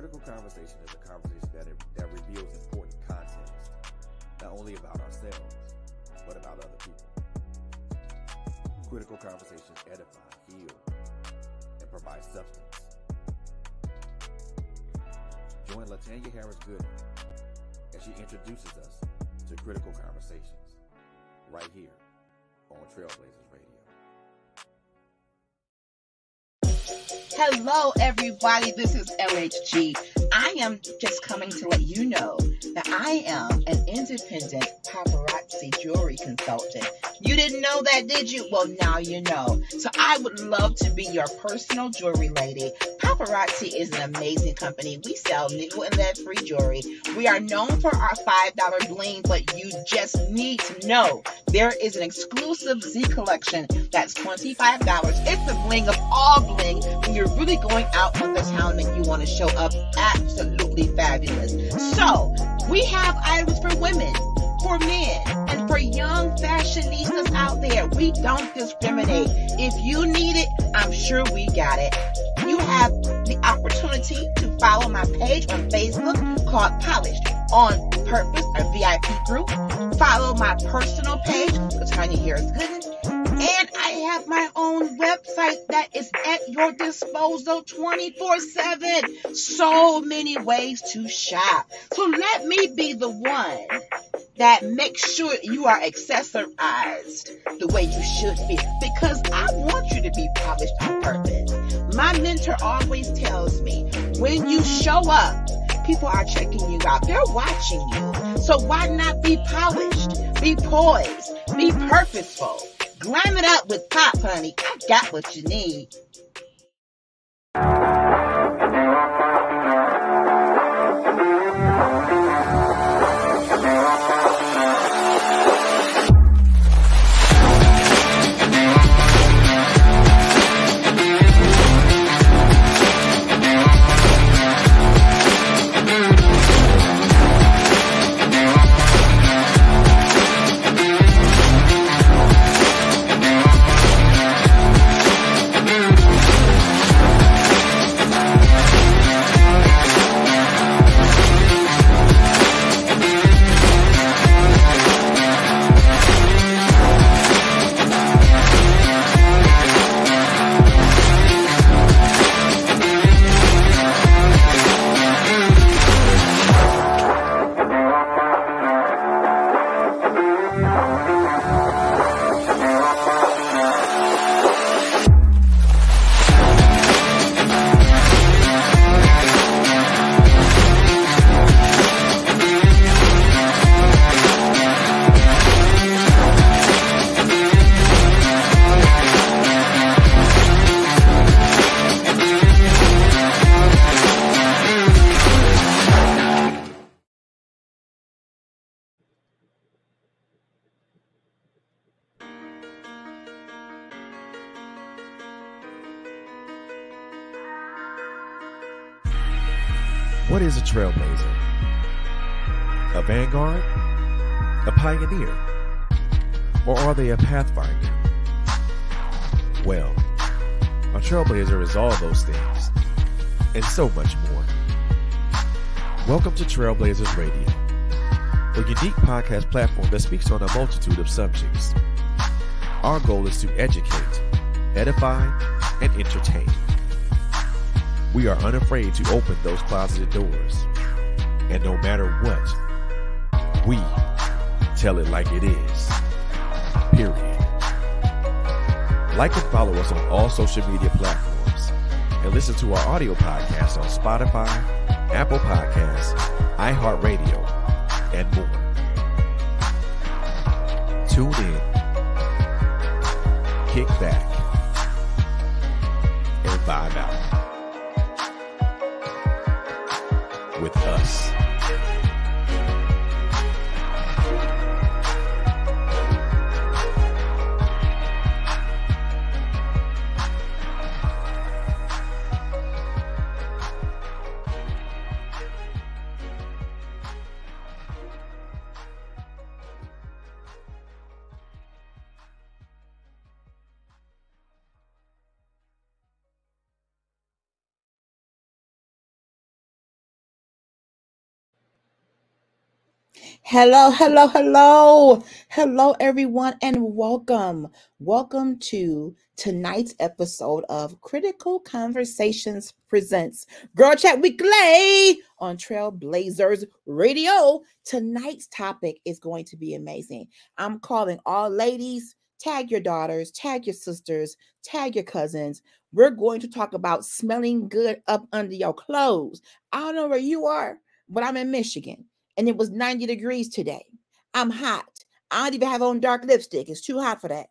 Critical Conversation is a conversation that, that reveals important context, not only about ourselves, but about other people. Critical Conversations edify, heal, and provide substance. Join Latanya Harris Gooden as she introduces us to Critical Conversations right here on Trailblazers Radio. Hello, everybody. This is LHG. I am just coming to let you know that I am an independent paparazzi jewelry consultant. You didn't know that, did you? Well, now you know. So I would love to be your personal jewelry lady. Paparazzi is an amazing company. We sell nickel and lead free jewelry. We are known for our $5 bling, but you just need to know there is an exclusive Zi collection that's $25. It's the bling of all bling when you're really going out on the town and you want to show up absolutely fabulous. So, we have items for women, for men, and for young fashionistas out there. We don't discriminate. If you need it, I'm sure we got it. You have the opportunity to follow my page on Facebook called Polished on Purpose, a VIP group. Follow my personal page, Latanya Harris Gooden. And I have my own website that is at your disposal 24 7. So many ways to shop. So let me be the one that makes sure you are accessorized the way you should be because I want you to be polished on purpose. My mentor always tells me when you show up, people are checking you out. They're watching you. So why not be polished, be poised, be purposeful? Glam it up with pop, honey. I got what you need. They a pathfinder? Well, a trailblazer is all those things, and so much more. Welcome to Trailblazers Radio, a unique podcast platform that speaks on a multitude of subjects. Our goal is to educate, edify, and entertain. We are unafraid to open those closeted doors. And no matter what, we tell it like it is. Like and follow us on all social media platforms and listen to our audio podcast on Spotify, Apple Podcasts, iHeartRadio, and more. Tune in, kick back, and vibe out with us. Hello, hello, hello. Hello, everyone, and welcome. Welcome to tonight's episode of Critical Conversations Presents Girl Chat Weekly on Trailblazers Radio. Tonight's topic is going to be amazing. I'm calling all ladies, tag your daughters, tag your sisters, tag your cousins. We're going to talk about smelling good up under your clothes. I don't know where you are, but I'm in Michigan and it was 90 degrees today. I'm hot. I don't even have on dark lipstick. It's too hot for that.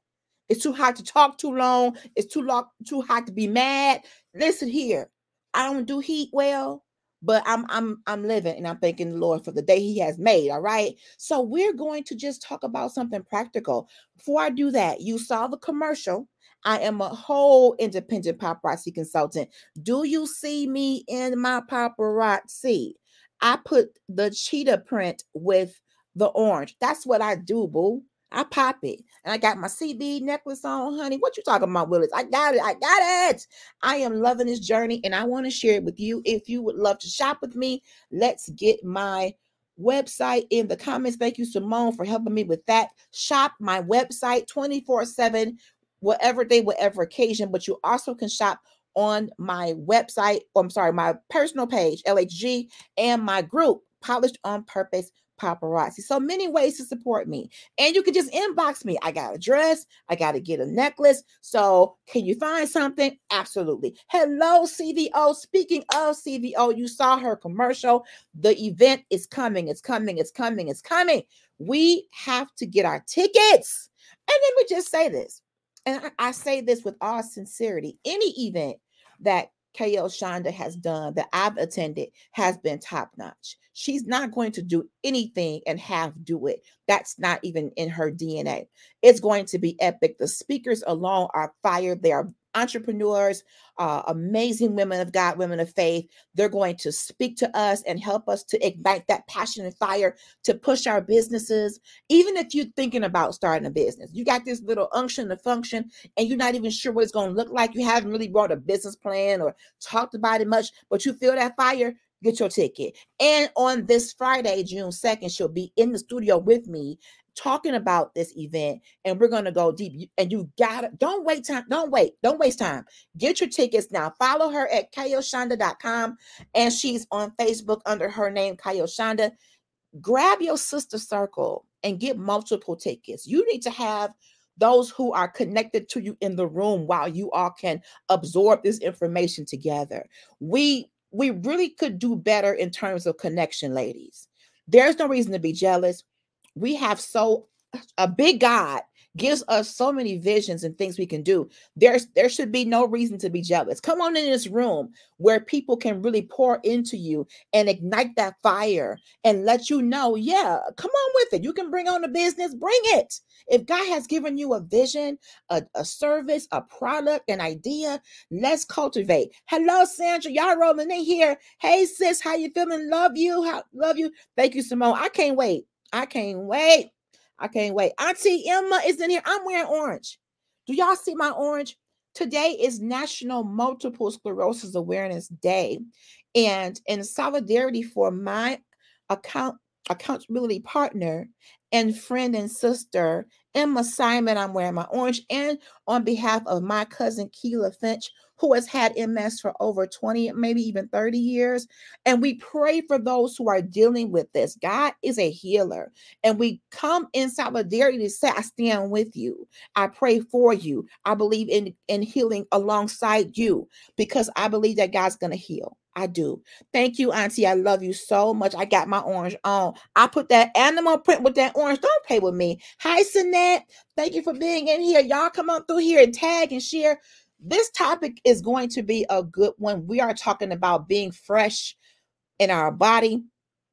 It's too hot to talk too long. It's too long, too hot to be mad. Listen here. I don't do heat well, but I'm I'm I'm living and I'm thanking the Lord for the day He has made. All right. So we're going to just talk about something practical. Before I do that, you saw the commercial. I am a whole independent paparazzi consultant. Do you see me in my paparazzi? I put the cheetah print with the orange. That's what I do, boo. I pop it. And I got my CB necklace on, honey. What you talking about, Willis? I got it. I got it. I am loving this journey and I want to share it with you. If you would love to shop with me, let's get my website in the comments. Thank you, Simone, for helping me with that. Shop my website 24 7, whatever day, whatever occasion. But you also can shop on my website, or I'm sorry, my personal page, LHG, and my group, Polished on Purpose Paparazzi. So many ways to support me. And you can just inbox me. I got a dress, I got to get a necklace. So can you find something? Absolutely. Hello, CVO. Speaking of CVO, you saw her commercial. The event is coming, it's coming, it's coming, it's coming. We have to get our tickets. And then we just say this. And I, I say this with all sincerity any event that KO Shonda has done that I've attended has been top notch. She's not going to do anything and half do it. That's not even in her DNA. It's going to be epic. The speakers alone are fire. They are entrepreneurs, uh, amazing women of God, women of faith. They're going to speak to us and help us to ignite that passion and fire to push our businesses. Even if you're thinking about starting a business, you got this little unction to function and you're not even sure what it's going to look like. You haven't really brought a business plan or talked about it much, but you feel that fire. Get your ticket. And on this Friday, June 2nd, she'll be in the studio with me talking about this event and we're going to go deep. And you gotta don't wait time don't wait don't waste time. Get your tickets now. Follow her at kayoshonda.com and she's on facebook under her name kayoshonda grab your sister circle and get multiple tickets. You need to have those who are connected to you in the room while you all can absorb this information together. We we really could do better in terms of connection ladies. There's no reason to be jealous we have so a big God gives us so many visions and things we can do. There's there should be no reason to be jealous. Come on in this room where people can really pour into you and ignite that fire and let you know, yeah, come on with it. You can bring on the business, bring it. If God has given you a vision, a, a service, a product, an idea, let's cultivate. Hello, Sandra. Y'all rolling in here. Hey, sis, how you feeling? Love you. How, love you. Thank you, Simone. I can't wait. I can't wait. I can't wait. Auntie Emma is in here. I'm wearing orange. Do y'all see my orange? Today is National Multiple Sclerosis Awareness Day. And in solidarity for my account accountability partner and friend and sister, Emma Simon, I'm wearing my orange, and on behalf of my cousin Keela Finch, who has had MS for over 20, maybe even 30 years. And we pray for those who are dealing with this. God is a healer. And we come in solidarity to say, I stand with you. I pray for you. I believe in, in healing alongside you because I believe that God's going to heal. I do. Thank you, Auntie. I love you so much. I got my orange on. I put that animal print with that orange. Don't play with me. Hi, Sinette. Thank you for being in here. Y'all come on through here and tag and share. This topic is going to be a good one. We are talking about being fresh in our body.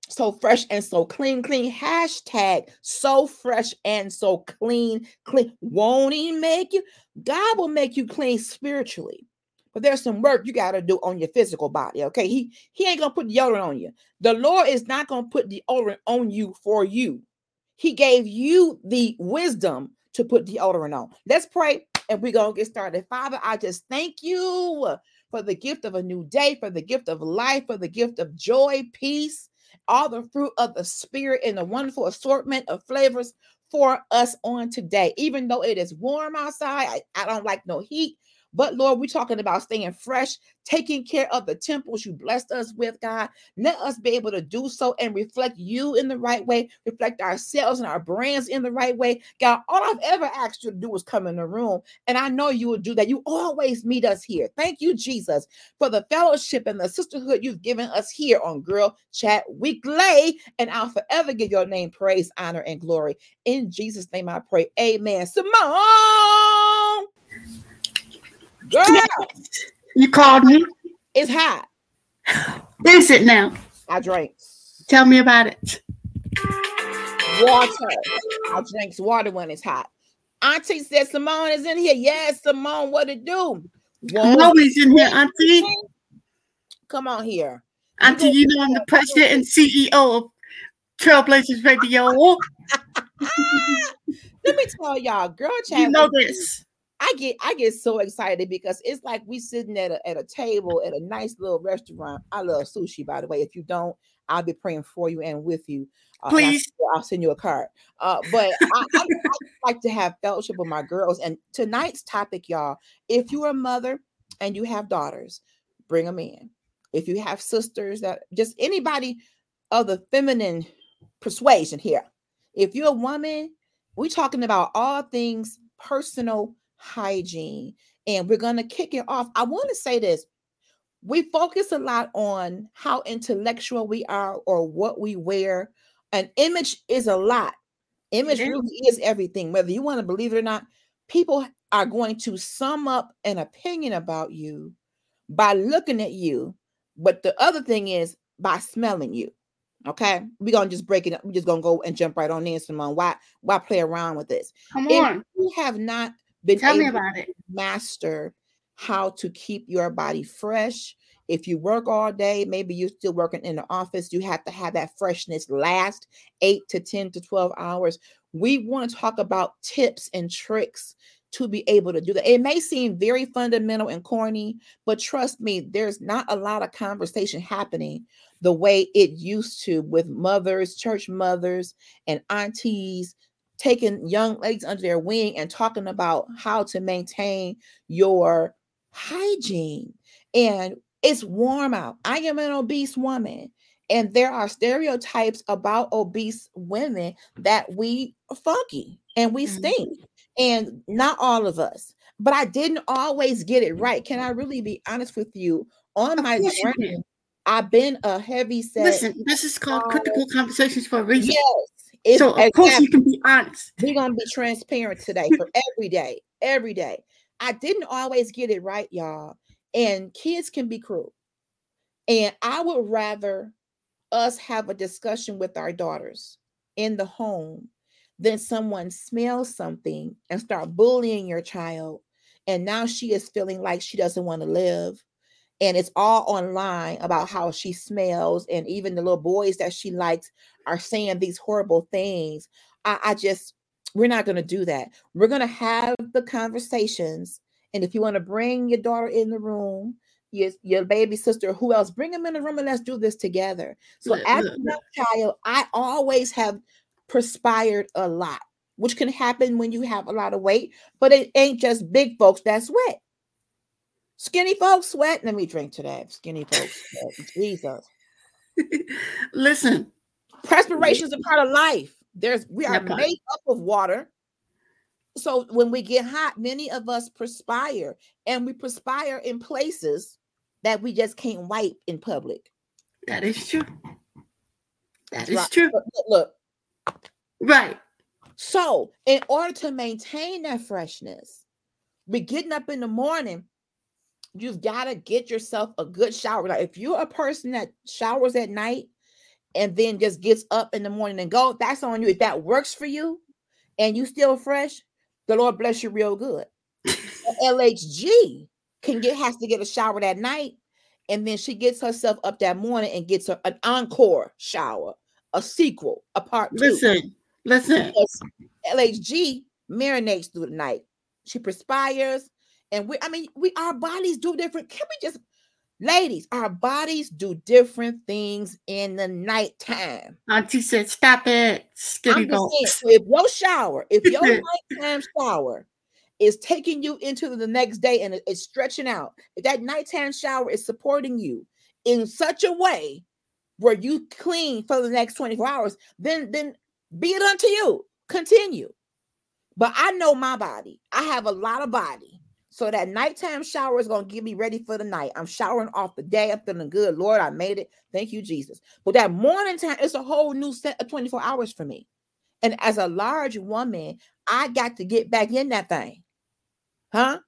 So fresh and so clean, clean. Hashtag so fresh and so clean, clean. Won't he make you? God will make you clean spiritually. But there's some work you got to do on your physical body. Okay. He he ain't gonna put deodorant on you. The Lord is not gonna put deodorant on you for you. He gave you the wisdom to put deodorant on. Let's pray and we're going to get started. Father, I just thank you for the gift of a new day, for the gift of life, for the gift of joy, peace, all the fruit of the spirit and the wonderful assortment of flavors for us on today. Even though it is warm outside, I, I don't like no heat. But Lord, we're talking about staying fresh, taking care of the temples you blessed us with, God. Let us be able to do so and reflect you in the right way, reflect ourselves and our brands in the right way. God, all I've ever asked you to do is come in the room, and I know you will do that. You always meet us here. Thank you, Jesus, for the fellowship and the sisterhood you've given us here on Girl Chat Weekly. And I'll forever give your name praise, honor, and glory. In Jesus' name I pray. Amen. Simone. Girl, You called me. it's hot. Is it now? I drank Tell me about it. water. I drinks water when it's hot. Auntie said Simone is in here. Yes, Simone, what it do? I'm always in here, Auntie. come on here. Auntie, you know I'm the president and CEO of Trailblazers Radio. Let me tell y'all, girl chat. You know this. I get I get so excited because it's like we sitting at a at a table at a nice little restaurant. I love sushi, by the way. If you don't, I'll be praying for you and with you. Uh, Please. I'll send you a card. Uh, but I, I, I like to have fellowship with my girls. And tonight's topic, y'all, if you're a mother and you have daughters, bring them in. If you have sisters that just anybody of the feminine persuasion here. If you're a woman, we're talking about all things personal hygiene. And we're going to kick it off. I want to say this. We focus a lot on how intellectual we are or what we wear. An image is a lot. Image really is everything. Whether you want to believe it or not, people are going to sum up an opinion about you by looking at you. But the other thing is by smelling you. Okay, we're gonna just break it up. We're just gonna go and jump right on in, Simone. Why why play around with this? Come If on. you have not been Tell me about it. master how to keep your body fresh. If you work all day, maybe you're still working in the office, you have to have that freshness last eight to 10 to 12 hours. We want to talk about tips and tricks to be able to do that. It may seem very fundamental and corny, but trust me, there's not a lot of conversation happening the way it used to with mothers, church mothers, and aunties taking young ladies under their wing and talking about how to maintain your hygiene. And it's warm out. I am an obese woman. And there are stereotypes about obese women that we are funky and we Mhm. stink. And not all of us. But I didn't always get it right. Can I really be honest with you? On my journey. I've been a heavy set. Listen, this is called critical conversations for a reason. Yes. It's, So of course you can be honest. We're gonna be transparent today for every day, every day. I didn't always get it right, y'all. And kids can be cruel. And I would rather us have a discussion with our daughters in the home than someone smell something and start bullying your child. And now she is feeling like she doesn't want to live. And it's all online about how she smells. And even the little boys that she likes are saying these horrible things. I, I just, we're not going to do that. We're going to have the conversations. And if you want to bring your daughter in the room, your, your baby sister, who else, bring them in the room and let's do this together. So as a young child, I always have perspired a lot, which can happen when you have a lot of weight, but it ain't just big folks that sweat. Skinny folks sweat. Let me drink to that. Skinny folks sweat. Jesus. Listen, Perspiration is a part of life. There's we are made up of water. So when we get hot, many of us perspire, and we perspire in places that we just can't wipe in public. that is true. That That's is right. true. Look, look, look. Right. So, in order to maintain that freshness, be getting up in the morning, you've got to get yourself a good shower. Like if you're a person that showers at night and then just gets up in the morning and go, that's on you. If that works for you and you still fresh, the Lord bless you real good. LHG can get has to get a shower that night, and then she gets herself up that morning and gets a- an encore shower, a sequel, a part two Listen, listen. LHG marinates through the night. She perspires, and we, I mean, we our bodies do different. Can we just Ladies, our bodies do different things in the nighttime. Auntie said, "Stop it, skinny I'm just saying, bones." so if your shower, if your nighttime shower is taking you into the next day and it's stretching out, if that nighttime shower is supporting you in such a way where you clean for the next 24 hours, then then be it unto you. Continue. But I know my body. I have a lot of body. So that nighttime shower is going to get me ready for the night. I'm showering off the day. I'm feeling good. Lord, I made it. Thank you, Jesus. But that morning time, it's a whole new set of 24 hours for me. And as a large woman, I got to get back in that thing. Huh?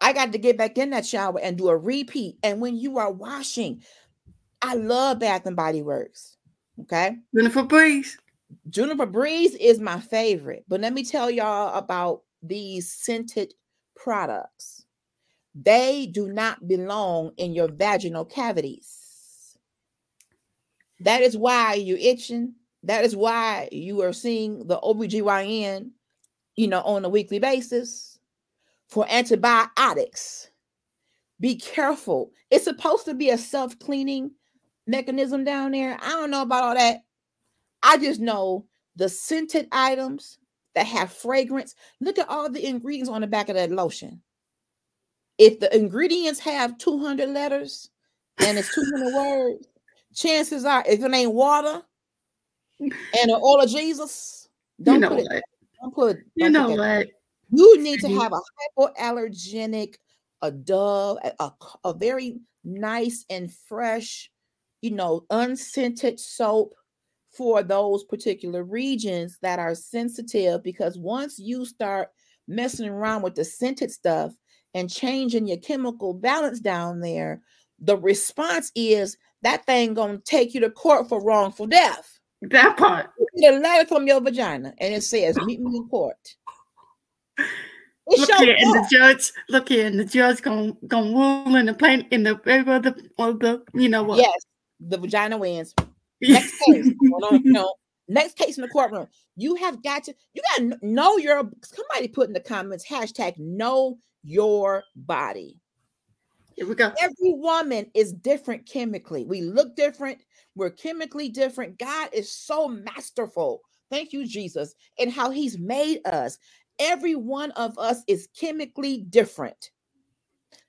I got to get back in that shower and do a repeat. And when you are washing, I love Bath and Body Works. Okay. Jennifer Breeze. Juniper Breeze is my favorite, but let me tell y'all about these scented products. They do not belong in your vaginal cavities. That is why you're itching. That is why you are seeing the OBGYN, you know, on a weekly basis for antibiotics. Be careful. It's supposed to be a self-cleaning mechanism down there. I don't know about all that. I just know the scented items that have fragrance. Look at all the ingredients on the back of that lotion. If the ingredients have 200 letters and it's 200 words, chances are, if it ain't water and the oil of Jesus, don't you know put it. what? Don't put. You don't know put that. what? You need to have a hypoallergenic, a dove, a, a a very nice and fresh, you know, unscented soap for those particular regions that are sensitive. Because once you start messing around with the scented stuff and changing your chemical balance down there, the response is that thing gonna take you to court for wrongful death. That part. You get a letter from your vagina and it says, "Meet me in court." It's Look here, and the judge. Look here, and the judge gonna gonna rule in the plain in the favor of the of the you know what? Yes, the vagina wins. Next case. On, no. Next case in the courtroom. You have got to, you got to know your, somebody put in the comments, hashtag know your body. Here we go. Every woman is different chemically. We look different. We're chemically different. God is so masterful. Thank you, Jesus, and how he's made us. Every one of us is chemically different.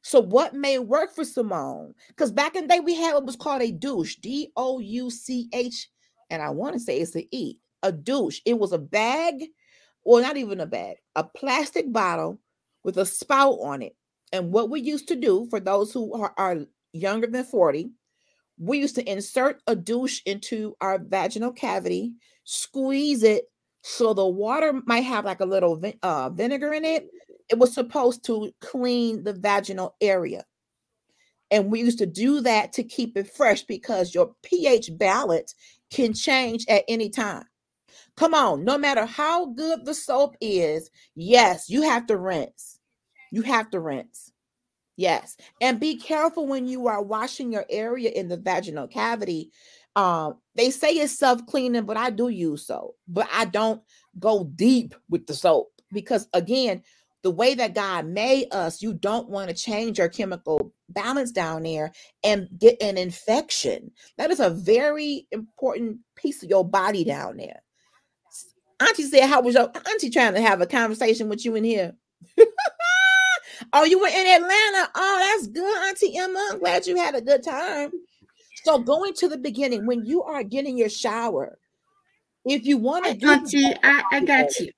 So, what may work for Simone? Because back in the day, we had what was called a douche, D O U C H, and I want to say it's an E, a douche. It was a bag, or not even a bag, a plastic bottle with a spout on it. And what we used to do for those who are, are younger than 40, we used to insert a douche into our vaginal cavity, squeeze it so the water might have like a little vin- uh, vinegar in it. It was supposed to clean the vaginal area. And we used to do that to keep it fresh because your pH balance can change at any time. Come on, no matter how good the soap is, yes, you have to rinse. You have to rinse. Yes. And be careful when you are washing your area in the vaginal cavity. Um, they say it's self-cleaning, but I do use soap, but I don't go deep with the soap because again, the way that God made us, you don't want to change your chemical balance down there and get an infection. That is a very important piece of your body down there. Auntie said, How was your auntie trying to have a conversation with you in here? oh, you were in Atlanta. Oh, that's good, Auntie Emma. I'm glad you had a good time. So, going to the beginning, when you are getting your shower, if you want to Auntie, I, I got you.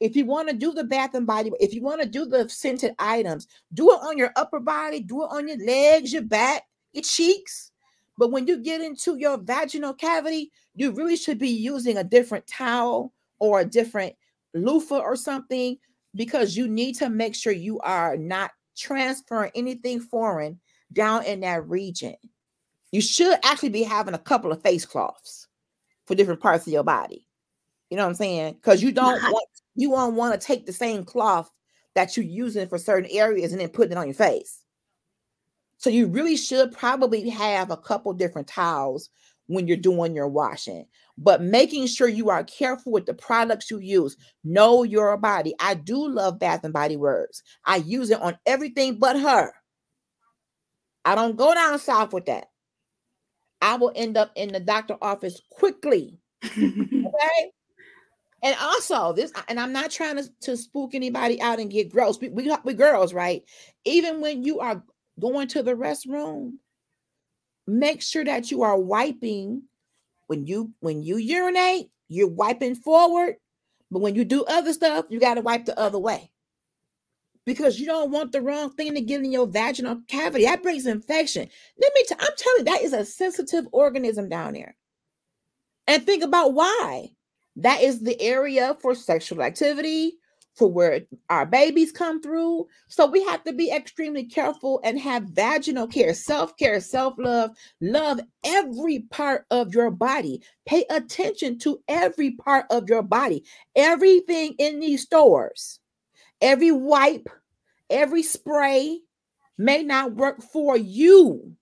If you want to do the bath and body, if you want to do the scented items, do it on your upper body, do it on your legs, your back, your cheeks. But when you get into your vaginal cavity, you really should be using a different towel or a different loofah or something because you need to make sure you are not transferring anything foreign down in that region. You should actually be having a couple of face cloths for different parts of your body. You know what I'm saying? Because you don't want you won't want to take the same cloth that you're using for certain areas and then putting it on your face. So you really should probably have a couple different towels when you're doing your washing, but making sure you are careful with the products you use. Know your body. I do love Bath and Body Works. I use it on everything but her. I don't go down south with that. I will end up in the doctor office quickly. Okay. And also this, and I'm not trying to, to spook anybody out and get gross. We, we we girls, right? Even when you are going to the restroom, make sure that you are wiping when you when you urinate, you're wiping forward. But when you do other stuff, you got to wipe the other way. Because you don't want the wrong thing to get in your vaginal cavity. That brings infection. Let me tell I'm telling you, that is a sensitive organism down there. And think about why. That is the area for sexual activity, for where our babies come through. So we have to be extremely careful and have vaginal care, self care, self love, love every part of your body. Pay attention to every part of your body. Everything in these stores, every wipe, every spray may not work for you.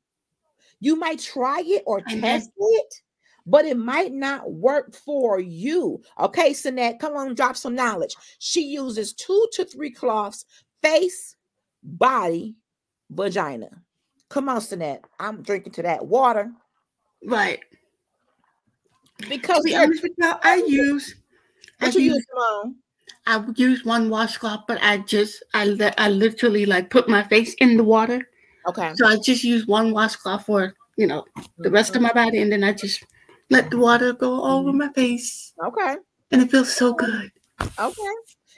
You might try it or test it but it might not work for you. Okay, Sinette, come on, drop some knowledge. She uses two to three cloths face, body, vagina. Come on, Sinette. I'm drinking to that water. Right. Because to be honest with you, I use. I use, use? I use one washcloth, but I just I I literally like put my face in the water. Okay. So I just use one washcloth for you know the rest of my mm-hmm. body, and then I just let the water go over mm-hmm. my face, Okay. and it feels so good. Okay.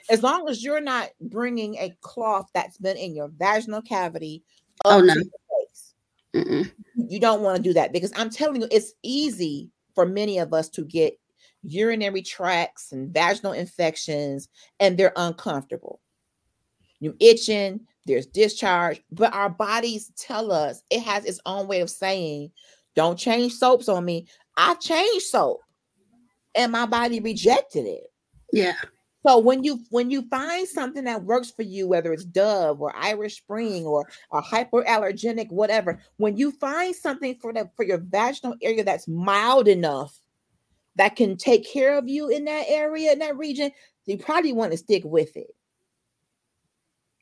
As long as you're not bringing a cloth that's been in your vaginal cavity Oh, no. your face. Mm-mm. you don't want to do that because I'm telling you, it's easy for many of us to get urinary tracts and vaginal infections, and they're uncomfortable. You're itching, there's discharge, but our bodies tell us it has its own way of saying, "Don't change soaps on me." I changed soap, and my body rejected it. Yeah. So when you when you find something that works for you, whether it's Dove or Irish Spring or a hyperallergenic, whatever, when you find something for the for your vaginal area that's mild enough that can take care of you in that area in that region, you probably want to stick with it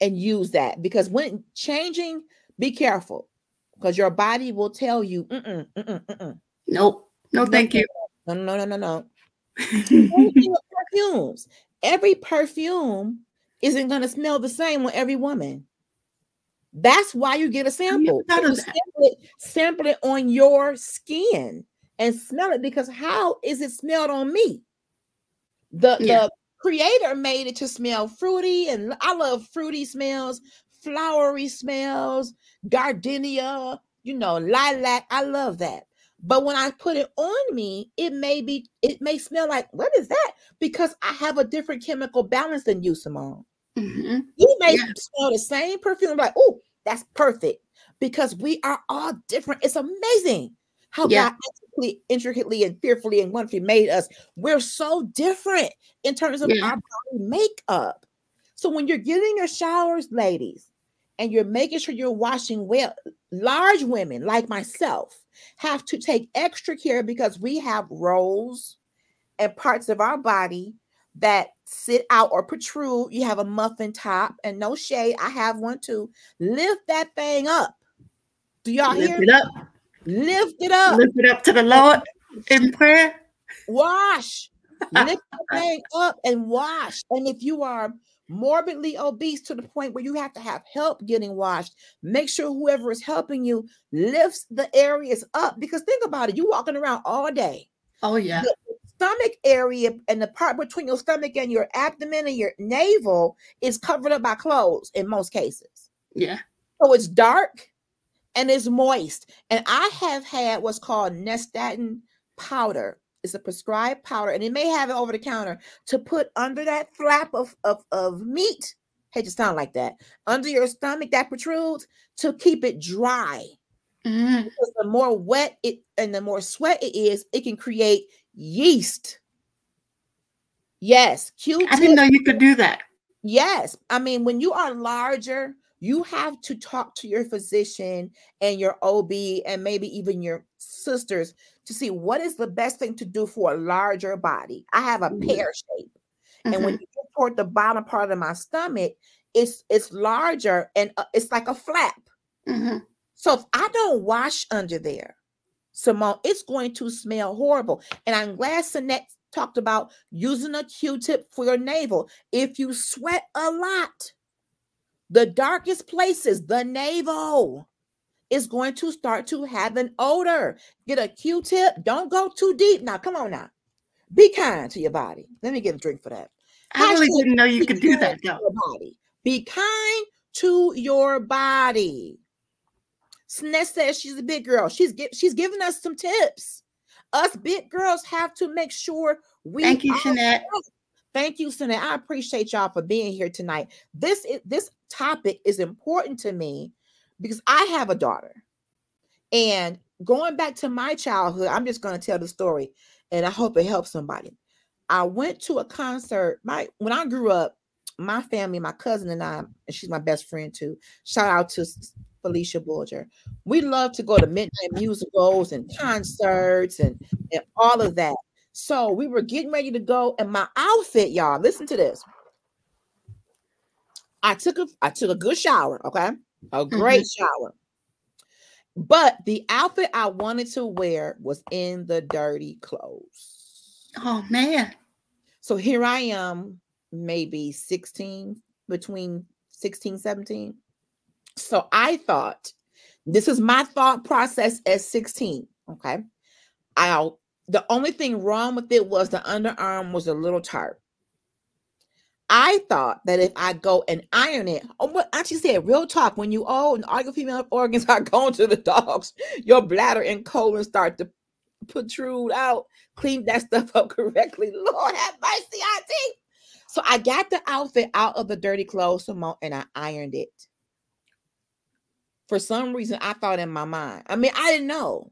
and use that because when changing, be careful because your body will tell you, mm-mm, mm-mm, mm-mm. Nope. No, thank you. no, no, no, no, no. Same thing with perfumes. Every perfume isn't going to smell the same on every woman. That's why you get a sample. sample it, sample it on your skin and smell it because how is it smelled on me? The Yeah. the creator made it to smell fruity, and I love fruity smells, flowery smells, gardenia, you know, lilac. I love that. But when I put it on me, it may be, it may smell like, what is that? Because I have a different chemical balance than you, Simone. Mhm. You may Yeah. smell the same perfume, like, oh, that's perfect. Because we are all different. It's amazing how Yeah. God intricately, intricately and fearfully and wonderfully made us. We're so different in terms of Yeah. our body makeup. So when you're getting your showers, ladies, and you're making sure you're washing well, large women like myself have to take extra care because we have roles and parts of our body that sit out or protrude. You have a muffin top and no shade. I have one too. Lift that thing up. Do y'all Lift hear? it up. Lift it up. Lift it up to the Lord in prayer. Wash. Lift the thing up and wash. And if you are morbidly obese to the point where you have to have help getting washed, make sure whoever is helping you lifts the areas up. Because think about it, you walking around all day. Oh yeah. the stomach area and the part between your stomach and your abdomen and your navel is covered up by clothes in most cases. Yeah. So it's dark and it's moist. And I have had what's called Nystatin powder. It's a prescribed powder, and it may have it over the counter to put under that flap of, of, of meat. Hate to sound like that. Under your stomach that protrudes to keep it dry Mhm. because the more wet it and the more sweat it is, it can create yeast. Yes, Q-tip. I didn't know you could do that. Yes, I mean when you are larger, you have to talk to your physician and your OB and maybe even your sisters to see what is the best thing to do for a larger body. I have a Mhm. pear shape, and when Mhm. you get toward the bottom part of my stomach, it's it's larger and uh, it's like a flap. Mhm. So if I don't wash under there, Simone, it's going to smell horrible. And I'm glad Sinette talked about using a Q-tip for your navel. If you sweat a lot, the darkest places, the navel, is going to start to have an odor. Get a Q-tip. Don't go too deep. Now, come on now. Be kind to your body. Let me get a drink for that. I really didn't know you could do that though. Body. Be kind to your body. Sinette says she's a big girl. She's she's giving us some tips. Us big girls have to make sure we. Thank you, Jeanette. Thank you, Jeanette. I appreciate y'all for being here tonight. This is this topic is important to me because I have a daughter, and going back to my childhood, I'm just going to tell the story, and I hope it helps somebody. I went to a concert. My when I grew up, my family, my cousin and I, and she's my best friend too. Shout out to Felicia Bulger. We love to go to midnight musicals and concerts and, and all of that. So we were getting ready to go, and my outfit, y'all, listen to this. I took a I took a good shower, okay, a great mm-hmm. shower. But the outfit I wanted to wear was in the dirty clothes. Oh man. So here I am, maybe 16, between 16, 17. So I thought this is my thought process at 16. Okay. I'll the only thing wrong with it was the underarm was a little tart. I thought that if I go and iron it, oh, what actually said, real talk, when you old and all your female organs are going to the dogs, your bladder and colon start to protrude out. Clean that stuff up correctly. Lord have mercy, auntie. So I got the outfit out of the dirty clothes and I ironed it for some reason I thought in my mind. I mean, I didn't know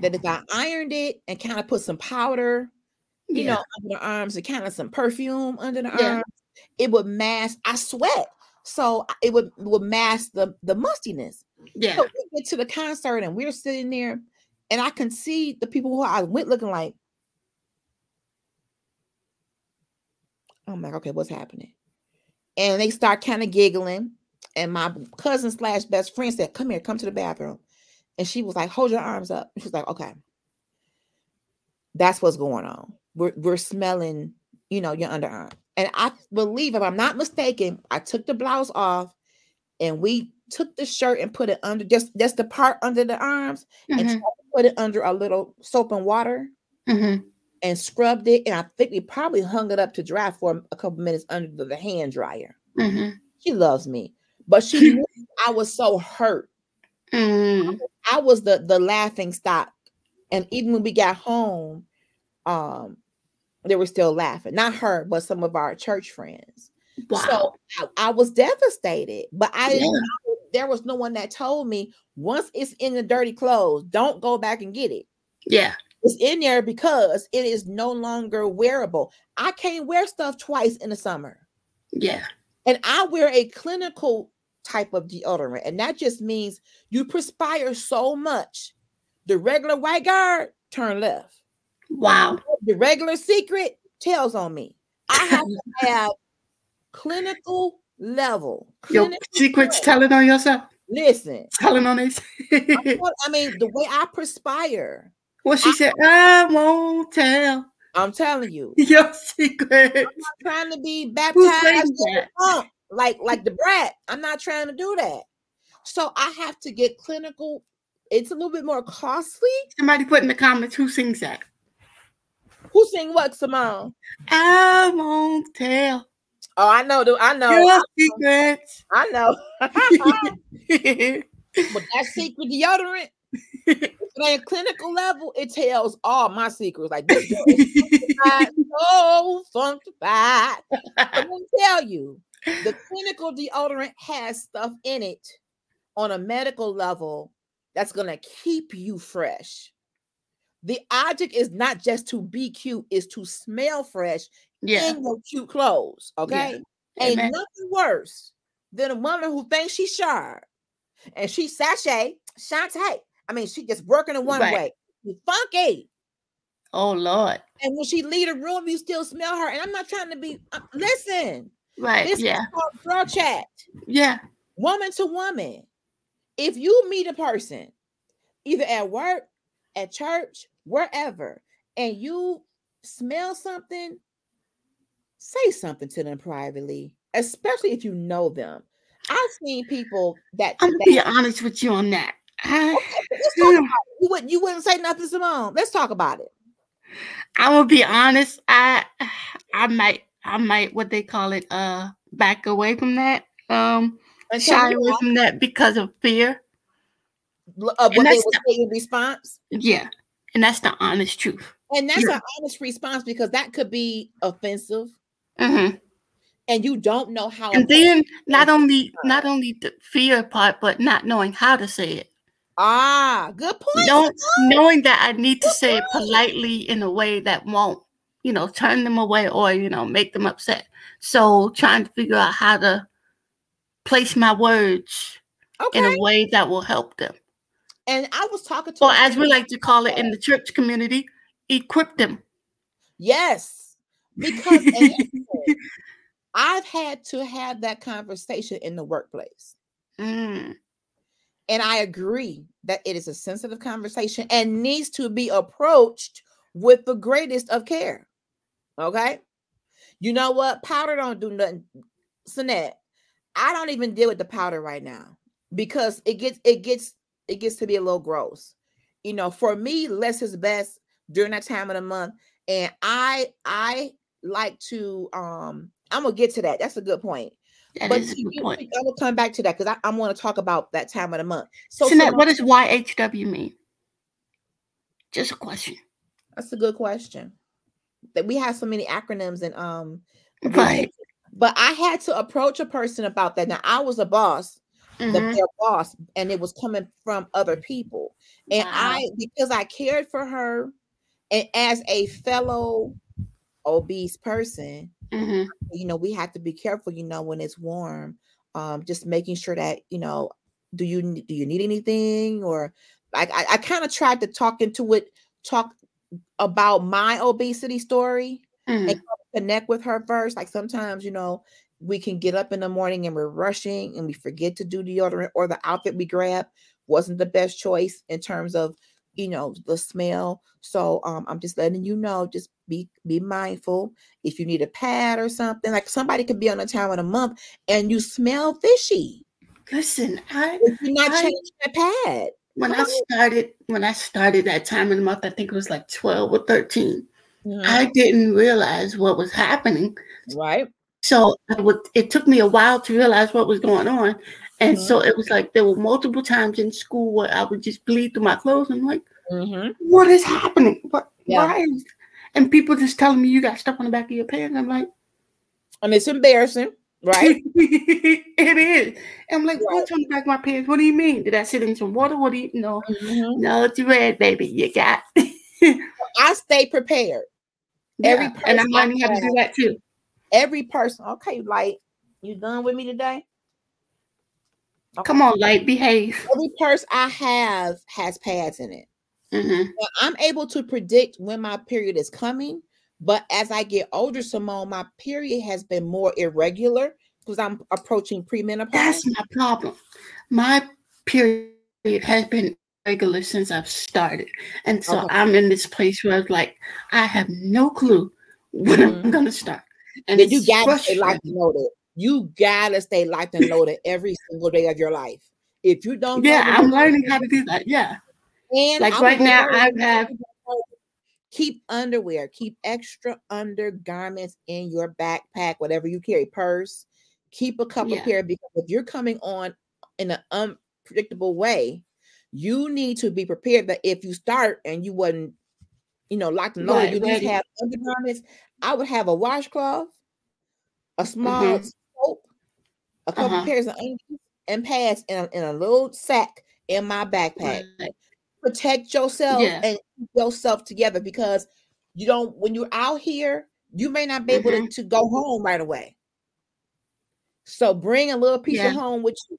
that if I ironed it and kind of put some powder, you yeah. know, under the arms and kind of some perfume under the yeah. arms, it would mask. I sweat, so it would would mask the the mustiness. Yeah. So we get to the concert and we're sitting there, and I can see the people who I went looking like. I'm like, okay, what's happening? And they start kind of giggling and my cousin slash best friend said, Come here, come to the bathroom. And she was like, Hold your arms up. She was like, Okay. That's what's going on. We're we're smelling, you know, your underarm. And I believe, if I'm not mistaken, I took the blouse off and we took the shirt and put it under just just the part under the arms mm-hmm. and put it under a little soap and water mm-hmm. and scrubbed it. And I think we probably hung it up to dry for a couple minutes under the, the hand dryer. Mm-hmm. She loves me but she knew I was so hurt. Mm. I was the the laughing stock, and even when we got home, um, they were still laughing. Not her, but some of our church friends. Wow. So I, I was devastated, but I yeah. there was no one that told me once it's in the dirty clothes, don't go back and get it. Yeah. It's in there because it is no longer wearable. I can't wear stuff twice in the summer. Yeah. And I wear a clinical type of deodorant. And that just means you perspire so much. The regular Right Guard turn left. Wow. The regular secret tells on me. I have to have clinical level. Clinical Your secrets level. telling on yourself. Listen. Telling on it. I mean, the way I perspire. Well, she I, said, I won't tell. I'm telling you. Your secret. I'm not trying to be baptized like like the brat. I'm not trying to do that. So I have to get clinical. It's a little bit more costly. Somebody put in the comments who sings that. Who sing what, Simone? I won't tell. Oh, I know. I know. Your secrets. I know. but that secret deodorant, on a clinical level, it tells all my secrets. Like this is so funkified. Let me tell you, the clinical deodorant has stuff in it on a medical level that's going to keep you fresh. The object is not just to be cute, is to smell fresh yeah. in your cute clothes. Okay. Yeah. Ain't nothing worse than a woman who thinks she's sharp and she sachet, Shantae. I mean, she just working in one right. way. She's funky. Oh Lord. And when she leave a room, you still smell her. And I'm not trying to be uh, listen. Right. This yeah. girl chat. Yeah. Woman to woman. if you meet a person either at work, at church, wherever, and you smell something, say something to them privately, especially if you know them. I've seen people that I'm gonna be honest with you on that. I, Let's talk about it. You wouldn't you wouldn't say nothing, Simone. Let's talk about it. I will be honest. I I might I might what they call it uh back away from that. Um And shy away from that because of fear. of and what they would say in response. Yeah. And that's the honest truth. And that's Yeah. an honest response because that could be offensive, Mhm. and you don't know how. And then not only not only the fear part, but not knowing how to say it. ah, good point. Know, knowing that I need to say it politely in a way that won't, you know, turn them away or, you know, make them upset. So trying to figure out how to place my words okay. in a way that will help them. And I was talking to Or as we like to call it in the church community, equip them. yes, because I've had to have that conversation in the workplace. Mm, And I agree that it is a sensitive conversation and needs to be approached with the greatest of care. Okay. You know what? Powder don't do nothing. Sinette, I don't even deal with the powder right now because it gets it gets it gets to be a little gross. You know, for me, less is best during that time of the month. And I I like to um I'm gonna get to that. That's a good point. that but is a to good point. I will come back to that because I'm going to talk about that time of the month. So, So, Simone, what does YHW mean? Just a question. that's a good question. That we have so many acronyms and um, Right. but I had to approach a person about that. Now I was a boss, the Mhm. their boss, and it was coming from other people, and Wow. I because I cared for her, and as a fellow obese person, Mhm. you know we have to be careful you know when it's warm um just making sure that you know do you do you need anything or like i, I kind of tried to talk into it talk about my obesity story Mhm. and connect with her first like sometimes you know we can get up in the morning and we're rushing and we forget to do deodorant or the outfit we grab wasn't the best choice in terms of you know the smell so um i'm just letting you know just be be mindful if you need a pad or something like somebody could be on a time of the month and you smell fishy Listen, I if you're not I- changing the pad when Come I on. started when I started that time of the month, I think it was like 12 or 13. Mhm. I didn't realize what was happening. right So I it took me a while to realize what was going on. And Mhm. so it was like there were multiple times in school where I would just bleed through my clothes. I'm like, mm-hmm. what is happening? What Yeah. why is and people just telling me you got stuff on the back of your pants. I'm like, and it's embarrassing right it is. I'm like, Right. what's on the back of my pants? What do you mean? Did I sit in some water? What do you know? Mhm. No, it's red, baby. You got i stay prepared Every Yeah, and I'm I learning how to do that too. Every person okay like you done with me today Okay. Come on, light, behave. every purse i have has pads in it Mhm. Now, i'm able to predict when my period is coming but as i get older simone my period has been more irregular because i'm approaching premenopause That's my problem. My period has been regular since I've started. And so Okay. I'm in this place where I was like, I have no clue when Mhm. I'm gonna start. And then you gotta stay locked and loaded you gotta stay locked and loaded every single day of your life if you don't Yeah, I'm learning how to do that. Yeah. And Like I will right now. I have keep underwear, keep extra undergarments in your backpack, whatever you carry, purse. Keep a couple Yeah. pair because if you're coming on in an unpredictable way, you need to be prepared that if you start and you wasn't, you know, locked and loaded, Right, you need to have undergarments. I would have a washcloth, a small Mhm. soap, a couple Uh-huh. pairs of undies, and pads in a, in a little sack in my backpack Right. protect yourself Yeah. and keep yourself together because you don't when you're out here you may not be able Mm-hmm. to, to go home right away so bring a little piece Yeah. of home with you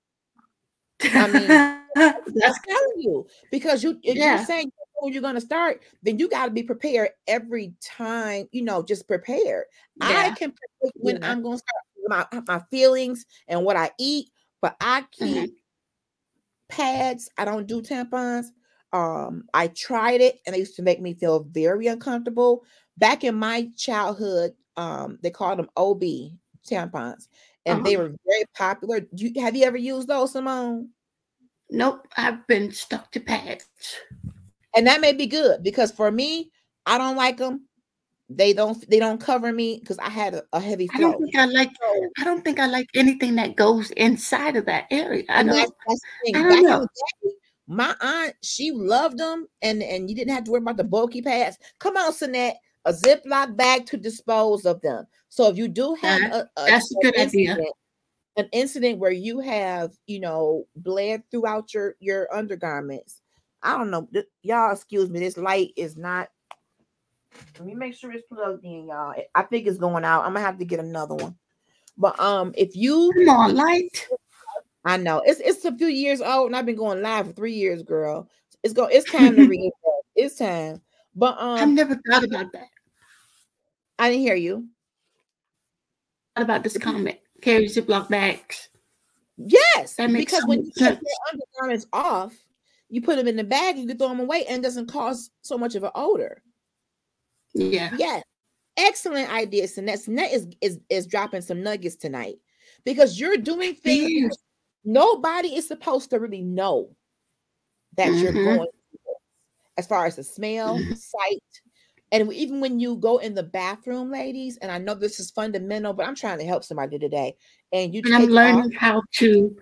I mean, That's i'm telling you because you Yeah. you're saying when you're going to start then you got to be prepared every time you know just prepared i can predict when Yeah. i'm going to start my, my feelings and what i eat but i keep Mhm. pads. I don't do tampons. Um, I tried it and it used to make me feel very uncomfortable. Back in my childhood, um, they called them OB tampons, and Uh-huh. they were very popular. Do you, have you ever used those, Simone? Nope, I've been stuck to pads. And that may be good because for me, I don't like them. They don't they don't cover me because I had a, a heavy I don't think I like. I don't think I like anything that goes inside of that area. I that's, that's the thing. I don't know. day, my aunt, she loved them, and and you didn't have to worry about the bulky pads. Come on, Sinette, a Ziploc bag to dispose of them. So if you do have That- a, a that's a good idea. An incident where you have, you know, bled throughout your your undergarments. I don't know, y'all. Excuse me. This light is not. Let me make sure it's plugged in, y'all. I think it's going out. I'm gonna have to get another one. But um, if you Come on, light. I know it's it's a few years old, and I've been going live for three years, girl. It's go. It's time to read. It's time. But um, I've never thought about that. I didn't hear you. Thought about this comment. Carry Ziploc bags. Yes, That makes because when you take your undergarments off, you put them in the bag, you can throw them away, and it doesn't cause so much of an odor. Yeah. Yes, excellent idea, Sinette. Sinette is is is dropping some nuggets tonight because you're doing things Yeah. nobody is supposed to really know that you're Mhm. going through as far as the smell, Mhm. sight, and even when you go in the bathroom, ladies. And I know this is fundamental, but I'm trying to help somebody today. And you And I'm learning off, how to,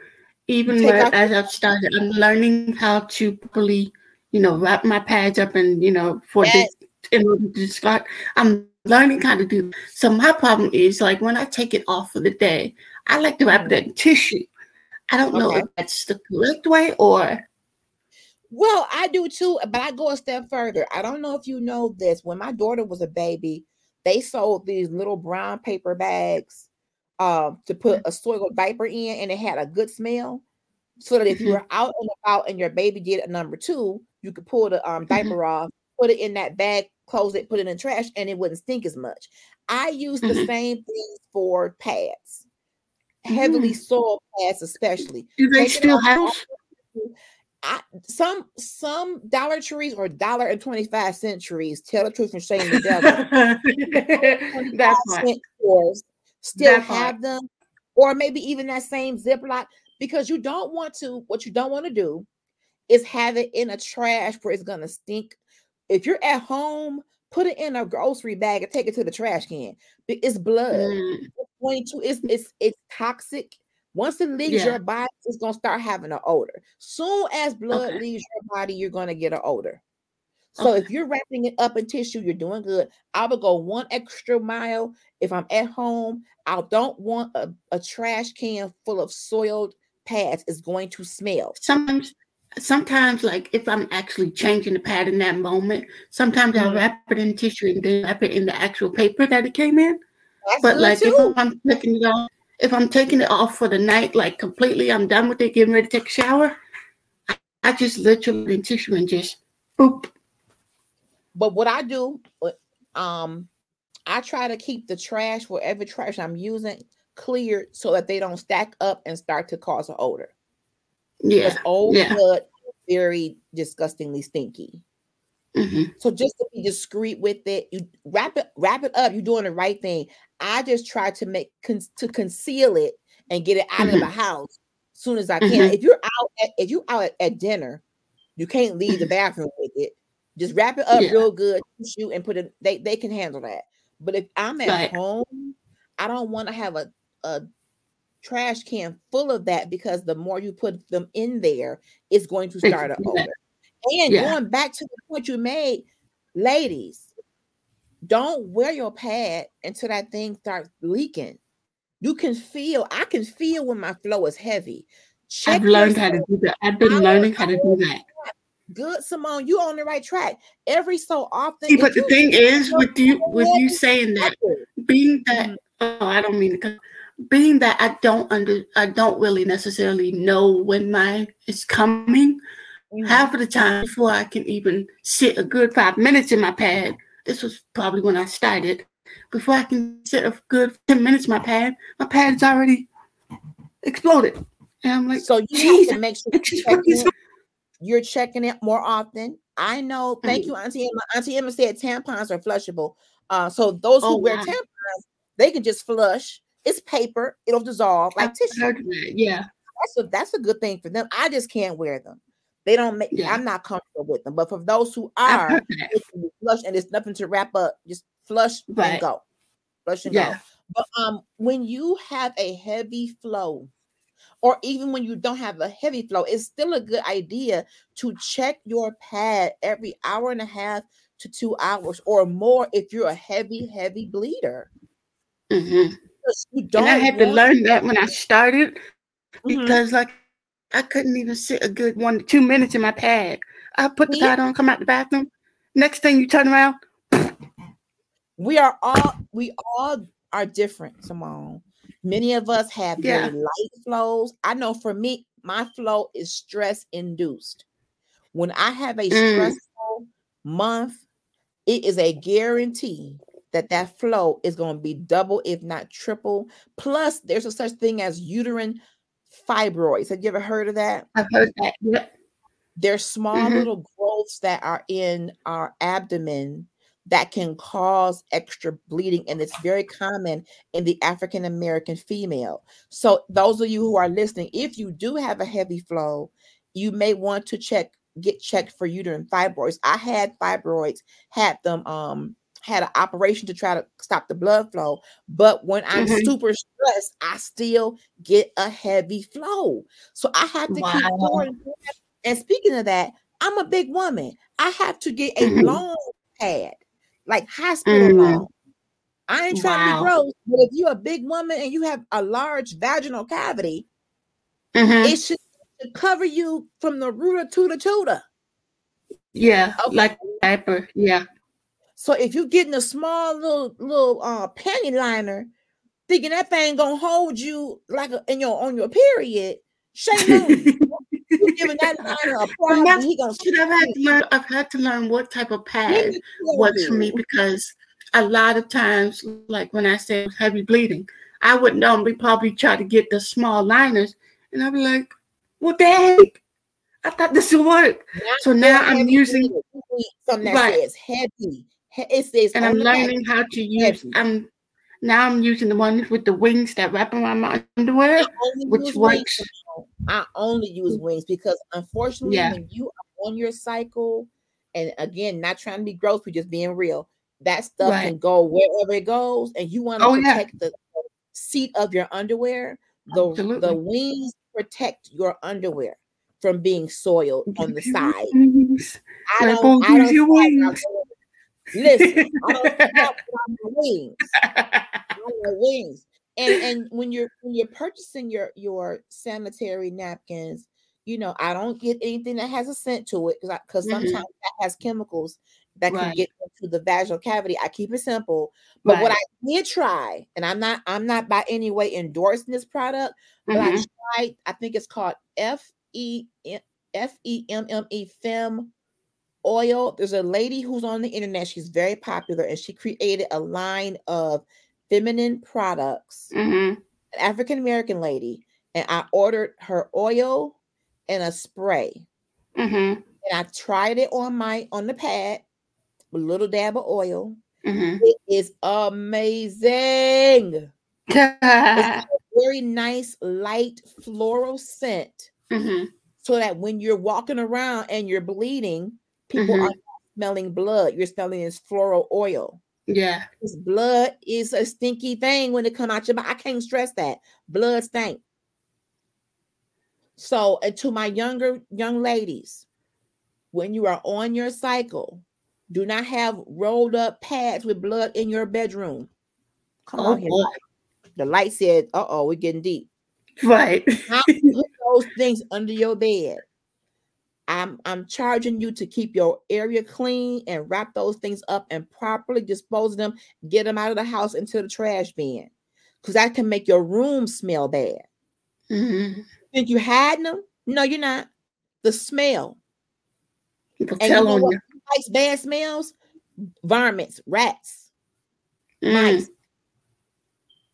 even where- as I've started, I'm learning how to properly, you know, wrap my pads up and, you know, for Yes. this, in order to start. I'm learning how to do. So my problem is like when I take it off for the day, I like to wrap it in tissue. I don't know Okay. if that's the correct way or Well, I do too, but I go a step further. I don't know if you know this. When my daughter was a baby, they sold these little brown paper bags um, to put a soiled diaper in, and it had a good smell. So that if you Mhm. were out and about and your baby did a number two, you could pull the um, Mhm. diaper off, put it in that bag, close it, put it in the trash, and it wouldn't stink as much. I use the same things for pads, heavily Mm. soiled pads, especially. do they still have? I, some some Dollar Trees or dollar and twenty five cent trees. Tell the truth and shame the devil. that part. Still That part. have them, or maybe even that same Ziploc, because you don't want to. What you don't want to do is have it in a trash where it's gonna stink. If you're at home, put it in a grocery bag and take it to the trash can. It's blood. Mm, It's. It's it's it's toxic. Once it leaves Yeah. your body, it's gonna start having an odor. Soon as blood Okay. leaves your body, you're gonna get an odor. So if you're wrapping it up in tissue, you're doing good. I would go one extra mile. If I'm at home, I don't want a, a trash can full of soiled pads. It's going to smell. sometimes sometimes like if i'm actually changing the pad in that moment sometimes Mhm. i'll wrap it in tissue and then wrap it in the actual paper that it came in That's but like too. if i'm taking it off if i'm taking it off for the night like completely i'm done with it getting ready to take a shower i, I just literally in tissue and just boop But what I do, uh, um, I try to keep the trash, whatever trash I'm using, cleared so that they don't stack up and start to cause an odor. yeah Because old yeah. blood is very disgustingly stinky. hmm So just to be discreet with it, you wrap it, wrap it up. You're doing the right thing. I just try to make con- to conceal it and get it out of the house as soon as I can. Mhm. If you're out, at, if you out at, at dinner, you can't leave the bathroom. Just wrap it up Yeah. real good, shoot, and put it. They they can handle that. But if I'm at Right. home, I don't want to have a a trash can full of that because the more you put them in there, it's going to start an can do that. odor. And Yeah. going back to the point you made, ladies, don't wear your pad until that thing starts leaking. You can feel, I can feel when my flow is heavy. Check i've learned how to do that i've been learning how to do that Good, Simone. You on the right track. Every so often. See, but the thing is with you with you saying that being that oh i don't mean to being that i don't under i don't really necessarily know when my is coming mhm, half of the time before i can even sit a good five minutes in my pad this was probably when i started before i can sit a good 10 minutes in my pad my pad's already exploded And I'm like, So you have to make sure you're just fucking checking, so- you're checking it more often. I know. Thank you, Auntie Emma. Auntie Emma said tampons are flushable. Uh, so those who Oh, wear wow. tampons, they can just flush. It's paper. It'll dissolve like tissue. Yeah. That's a that's a good thing for them. I just can't wear them. They don't make. Yeah. I'm not comfortable with them. But for those who are, it can be flush and there's nothing to wrap up. Just flush and Right. go. Flush and go. But um, when you have a heavy flow, or even when you don't have a heavy flow, it's still a good idea to check your pad every hour and a half to two hours or more if you're a heavy, heavy bleeder. hmm You don't And I had to learn that when I started Mhm. because, like, I couldn't even sit a good one to two minutes in my pad. I put the Yeah. pad on, come out the bathroom. Next thing you turn around, we are all we all are different, Simone. Many of us have Yeah. very light flows. I know for me, my flow is stress induced. When I have a Mm. stressful month, it is a guarantee that that flow is going to be double, if not triple. Plus, there's a such thing as uterine fibroids. Have you ever heard of that? I've heard that. Yeah. They're small Mhm. little growths that are in our abdomen that can cause extra bleeding, and it's very common in the African American female. So, those of you who are listening, if you do have a heavy flow, you may want to check get checked for uterine fibroids. I had fibroids, had them um had an operation to try to stop the blood flow, but when I'm Mhm. super stressed, I still get a heavy flow. So I have to keep going. And speaking of that, I'm a big woman. I have to get a Mhm. long pad, like hospital long. I ain't trying to be gross, but if you're a big woman and you have a large vaginal cavity, Mhm. it should should cover you from the rooter to the tutor. Yeah. Okay. Like diaper. Yeah. So if you're getting a small little little uh panty liner, thinking that thing gonna hold you like a, in your on your period, shame on you. You giving that liner a problem, he gonna I've had to learn I've had to learn what type of pad works for me because a lot of times, like when I say heavy bleeding, I would normally probably try to get the small liners, and I'd be like, "What the heck? I thought this would work." So now I'm using, something that Right. says heavy. It says and I'm learning how to use. heavy. I'm now I'm using the ones with the wings that wrap around my underwear. Which wings, works. I only use wings because unfortunately, Yeah. when you are on your cycle, and again, not trying to be gross, but just being real, that stuff Right. can go wherever it goes, and you want to Oh, protect the the seat of your underwear. The the wings protect your underwear from being soiled on the side. wings. I don't. oh, I use don't. your wings. Listen, I don't without my wings. I want wings. And and when you're when you're purchasing your your sanitary napkins, you know I don't get anything that has a scent to it because because Mhm. sometimes that has chemicals that can get into the vaginal cavity. I keep it simple. But what I did try, and I'm not I'm not by any way endorsing this product, but I tried. I think it's called F E F E M M E Fem oil. There's a lady who's on the internet. She's very popular, and she created a line of feminine products. Mhm. An African American lady, and I ordered her oil and a spray, Mhm. and I tried it on my on the pad a little dab of oil. Mhm. It is amazing. It's a very nice light floral scent, Mhm. so that when you're walking around and you're bleeding, people Mhm. are smelling blood. You're smelling this floral oil. Yeah. Because blood is a stinky thing when it come out your mouth. I can't stress that. Blood stink. So, and to my younger young ladies, when you are on your cycle, do not have rolled up pads with blood in your bedroom. Come Oh on here. boy. The light said, uh oh, we're getting deep. Right. How put those things under your bed. I'm I'm charging you to keep your area clean and wrap those things up and properly dispose of them. Get them out of the house into the trash bin, because that can make your room smell bad. Mhm. Think you hiding them? No, you're not. The smell. People And you tell know on you. likes bad smells? Varmints, rats, Mm. mice.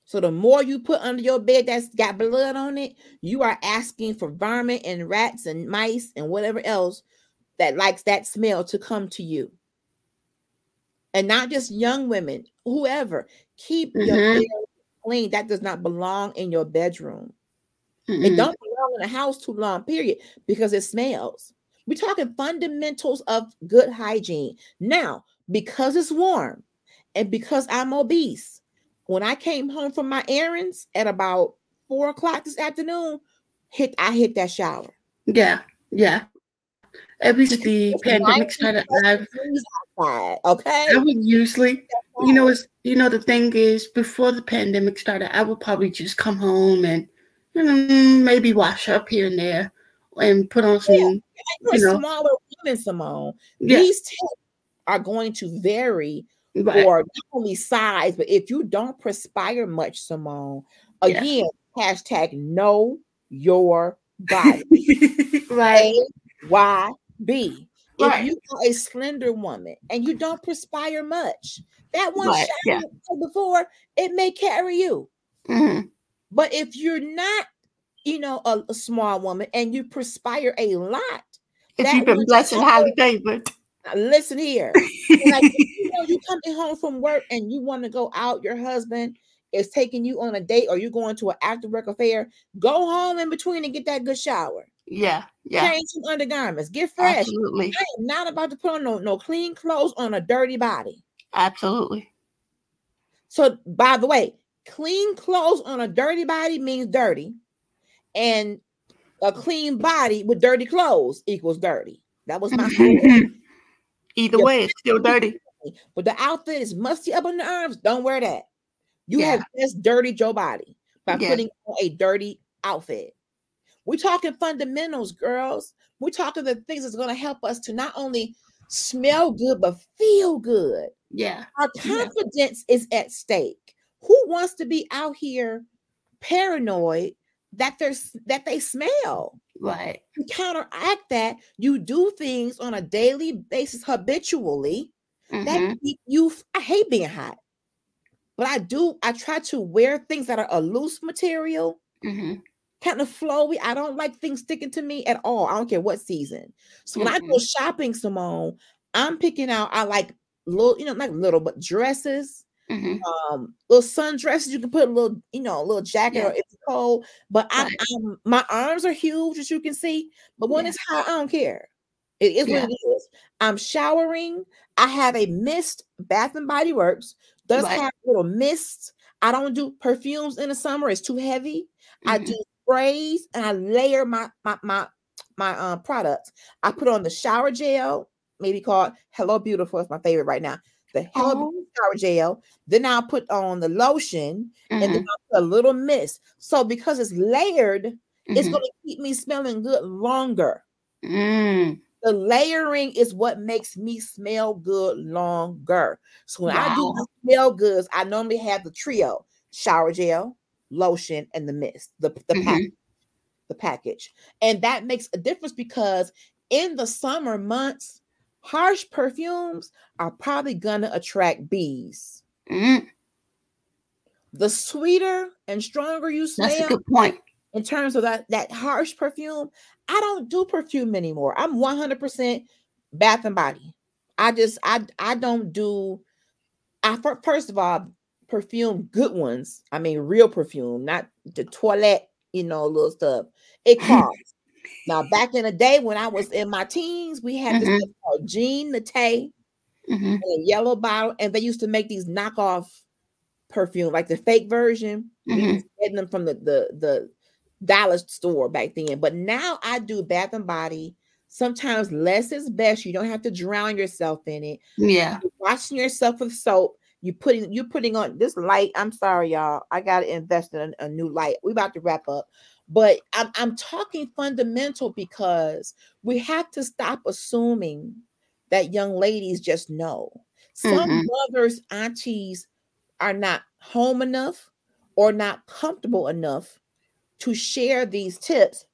So the more you put under your bed that's got blood on it, you are asking for varmint and rats and mice and whatever else that likes that smell to come to you. And not just young women, whoever. Keep your Mhm. bed clean. That does not belong in your bedroom. It Mm-mm. don't belong in the house too long, period, because it smells. We're talking fundamentals of good hygiene. Now, because it's warm and because I'm obese, when I came home from my errands at about four o'clock this afternoon, hit I hit that shower. Yeah, yeah. Ever since the It's pandemic started, 90 I've degrees outside, okay? I would usually, you know, it's you know the thing is before the pandemic started, I would probably just come home and mm, maybe wash up here and there and put on some. For you know. smaller women, Simone, Yeah, these tips are going to vary right. for not only size, but if you don't perspire much, Simone, Yeah. again, hashtag know your body. right. K Y B. If Right. you are a slender woman and you don't perspire much, that one Right, yeah. before, it may carry you. Mhm. But if you're not, you know, a, a small woman and you perspire a lot, If you've been one blessed and shower- highly favored. Now, listen here. like know you coming home from work and you want to go out, your husband is taking you on a date or you're going to an after work affair, go home in between and get that good shower. Yeah, yeah, Change some undergarments, get fresh. absolutely, I am not about to put on no, no clean clothes on a dirty body. absolutely. So, by the way, clean clothes on a dirty body means dirty, and a clean body with dirty clothes equals dirty. That was my Either way, it's still dirty. But the outfit is musty up on the arms. Don't wear that. You Yeah. have just dirtied your body by Yeah. putting on a dirty outfit. We're talking fundamentals, girls. We're talking the things that's going to help us to not only smell good but feel good. Yeah, Our Yeah. confidence is at stake. Who wants to be out here paranoid that there's that they smell? right. To counteract that, you do things on a daily basis habitually Mhm. that you I hate being hot. But I do I try to wear things that are a loose material, Mhm. kind of flowy. I don't like things sticking to me at all. I don't care what season. So when I go shopping, Simone, I'm picking out I like little, you know, not little, but dresses, Mhm. um, little sundresses. You can put a little, you know, a little jacket or Yeah. if it's cold. But Right. I'm my arms are huge, as you can see. But when Yeah. it's hot, I don't care. It is Yeah. what it is. I'm showering. I have a mist. Bath and Body Works does Right. have little mists. I don't do perfumes in the summer; it's too heavy. I Mhm. do sprays and I layer my my my my um products. I put on the shower gel, maybe called Hello Beautiful. It's my favorite right now. The Hello Oh. Beautiful shower gel. Then I'll put on the lotion and then Mhm. I'll put a little mist. So because it's layered, it's Mhm. going to keep me smelling good longer. Mm. The layering is what makes me smell good longer. So when I do smell goods, I normally have the trio: shower gel, lotion, and the mist. The the Mhm. pack, the package, and that makes a difference because in the summer months, harsh perfumes are probably gonna attract bees. Mm. The sweeter and stronger you smell, That's a good point. In terms of that that harsh perfume, I don't do perfume anymore. I'm 100% Bath and Body. I just I I don't do. I first of all perfume good ones. I mean real perfume, not the toilet. You know, little stuff. It costs. now back in the day when I was in my teens, we had this Mhm. stuff called Jean Nate Mhm. in a yellow bottle, and they used to make these knockoff perfume, like the fake version. We Mhm. getting them from the the the dollar store back then. But now I do Bath and Body. Sometimes less is best. You don't have to drown yourself in it. Yeah. You're washing yourself with soap. You putting you putting on this light. I'm sorry, y'all. I gotta invest in a, a new light. We about to wrap up. But I'm I'm talking fundamental because we have to stop assuming that young ladies just know. Some Mhm. mothers, aunties are not home enough or not comfortable enough to share these tips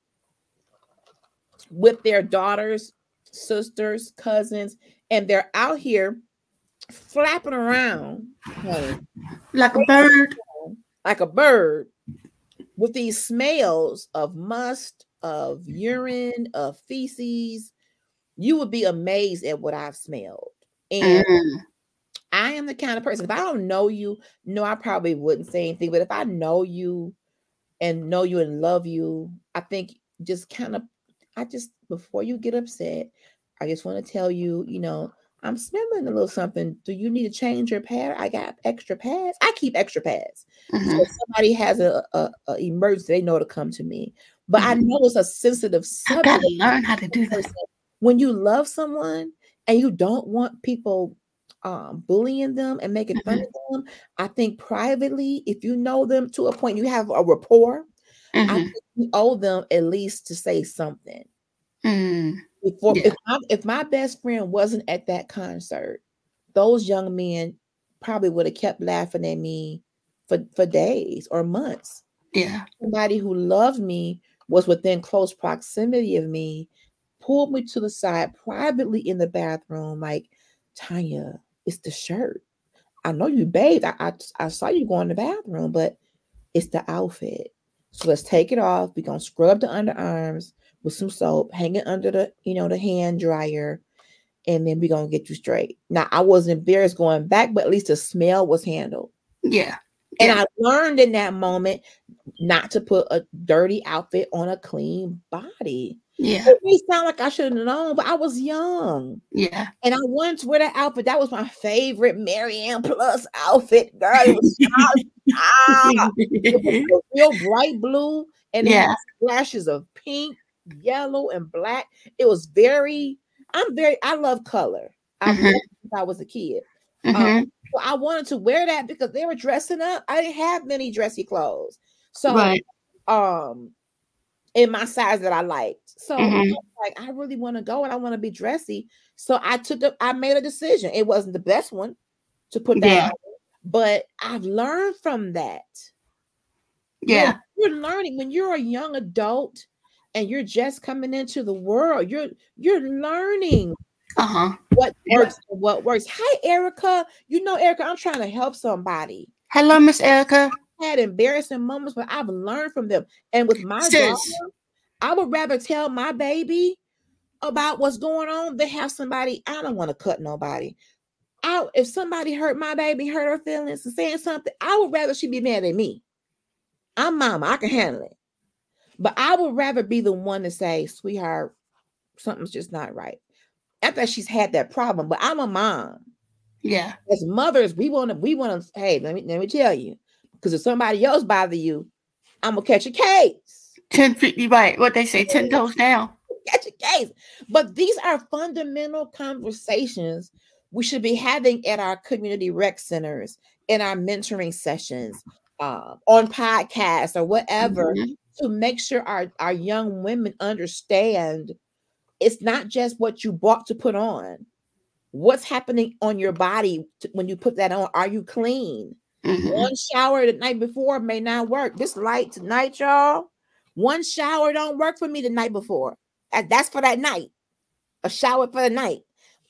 with their daughters, sisters, cousins, and they're out here flapping around honey, Like a bird. like a bird with these smells of must, of urine, of feces. You would be amazed at what I've smelled. And Mm. I am the kind of person, if I don't know you, no, I probably wouldn't say anything. But if I know you and know you and love you, I think just kind of, I just, before you get upset, I just want to tell you, you know, I'm smelling a little something. Do you need to change your pad? I got extra pads. I keep extra pads. So Mhm. if somebody has a, a, a emergency, they know to come to me. But I Mhm. know it's a sensitive I subject gotta learn how to do person. When you love someone and you don't want people um, bullying them and making fun of them, I think privately, if you know them to a point, you have a rapport. I Mhm. think you owe them at least to say something. Mm. Before, Yeah. if, I, if my best friend wasn't at that concert, those young men probably would have kept laughing at me for, for days or months. Yeah. somebody who loved me was within close proximity of me pulled me to the side privately in the bathroom like tanya it's the shirt i know you bathed I, I i saw you go in the bathroom but it's the outfit so let's take it off we're gonna scrub the underarms with some soap hang it under the you know the hand dryer and then we're gonna get you straight now i wasn't embarrassed going back but at least the smell was handled Yeah. and Yeah. I learned in that moment not to put a dirty outfit on a clean body. Yeah. It may sound like I should have known, but I was young Yeah. and I wanted to wear that outfit. That was my favorite Marianne Plus outfit, girl. It was ah, it was real bright blue and Yeah. flashes of pink, yellow, and black. It was very, I'm very, I love color. Loved it since I was a kid. Mhm. So I wanted to wear that because they were dressing up. I didn't have many dressy clothes. So Right. um in my size that I liked. So I Mhm. was like I really want to go and I want to be dressy. So I took a I made a decision. It wasn't the best one to put that Yeah. but I've learned from that. Yeah. You're, learning when you're a young adult and you're just coming into the world. You're you're learning Uh huh. what Yeah. works and what works. Hi, Erica. You know, Erica, I'm trying to help somebody. Hello, Miss Erica. Had embarrassing moments, but I've learned from them. And with my Sis. daughter, I would rather tell my baby about what's going on than have somebody. I don't want to cut nobody. I, if somebody hurt my baby, hurt her feelings, and saying something, I would rather she be mad at me. I'm mama, I can handle it. But I would rather be the one to say, sweetheart, something's just not right. After she's had that problem, but I'm a mom. Yeah. As mothers, we want to, we want to, hey, let me let me tell you, because if somebody else bother you, I'm gonna catch a case. 10 feet, right. What they say, 10 toes down. Catch a case. But these are fundamental conversations we should be having at our community rec centers, in our mentoring sessions, uh, on podcasts or whatever, Mhm. to make sure our, our young women understand it's not just what you bought to put on. What's happening on your body when you put that on? Are you clean? Mhm. One shower the night before may not work. This light tonight, y'all. One shower don't work for me the night before. That- that's for that night. A shower for the night.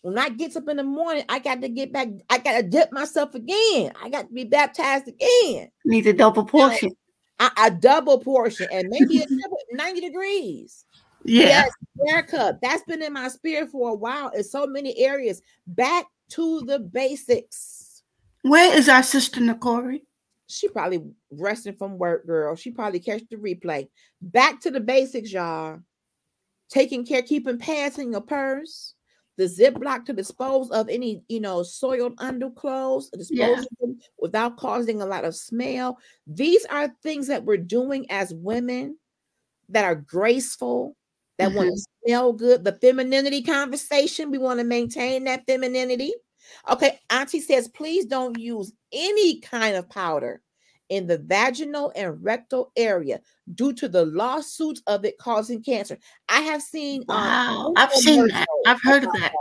When I get up in the morning, I got to get back. I got to dip myself again. I got to be baptized again. Need a double portion. A, a double portion and maybe a double- 90 degrees. Yeah. Yes, haircut. That's been in my spirit for a while in so many areas. Back to the basics. Where is our sister Nicori? She probably resting from work, girl. She probably catch the replay. Back to the basics, y'all. Taking care, keeping pads in your purse, the Ziploc to dispose of any, you know, soiled underclothes, dispose of them without causing a lot of smell. These are things that we're doing as women that are graceful, that want to mm-hmm. smell good. The femininity conversation, we want to maintain that femininity. Okay, Auntie says, please don't use any kind of powder in the vaginal and rectal area due to the lawsuits of it causing cancer. I have seen um, Wow. I've seen that. I've heard of that.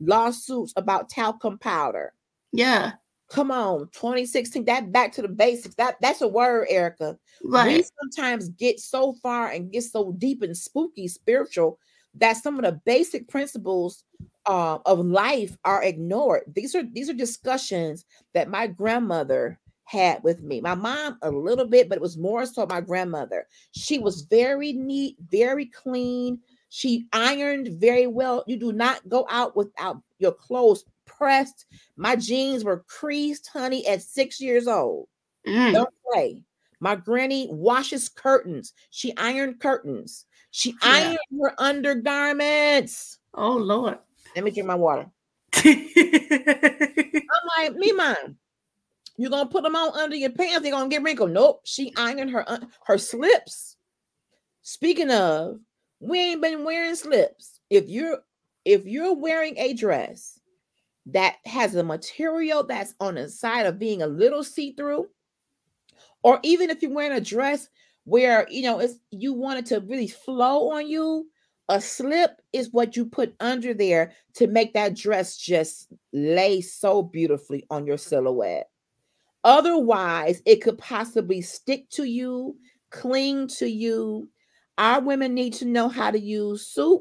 lawsuits about talcum powder. Yeah. Come on, 2016. That back to the basics. That that's a word, Erica. Right. We sometimes get so far and get so deep and spooky spiritual that some of the basic principles uh, of life are ignored. These are these are discussions that my grandmother had with me. My mom, a little bit, but it was more so my grandmother. She was very neat, very clean. She ironed very well. You do not go out without your clothes pressed. My jeans were creased, honey, at six years old. Mm. Don't play. My granny washes curtains. She ironed curtains. She Yeah. ironed her undergarments. Oh Lord. Let me drink my water. I'm like, me mine. You're gonna put them on under your pants, they're gonna get wrinkled. Nope, she ironed her her slips. Speaking of, we ain't been wearing slips. If you're if you're wearing a dress that has a material that's on the side of being a little see-through, or even if you're wearing a dress where you know it's you want it to really flow on you, a slip is what you put under there to make that dress just lay so beautifully on your silhouette. Otherwise, it could possibly stick to you, cling to you. Our women need to know how to use soup.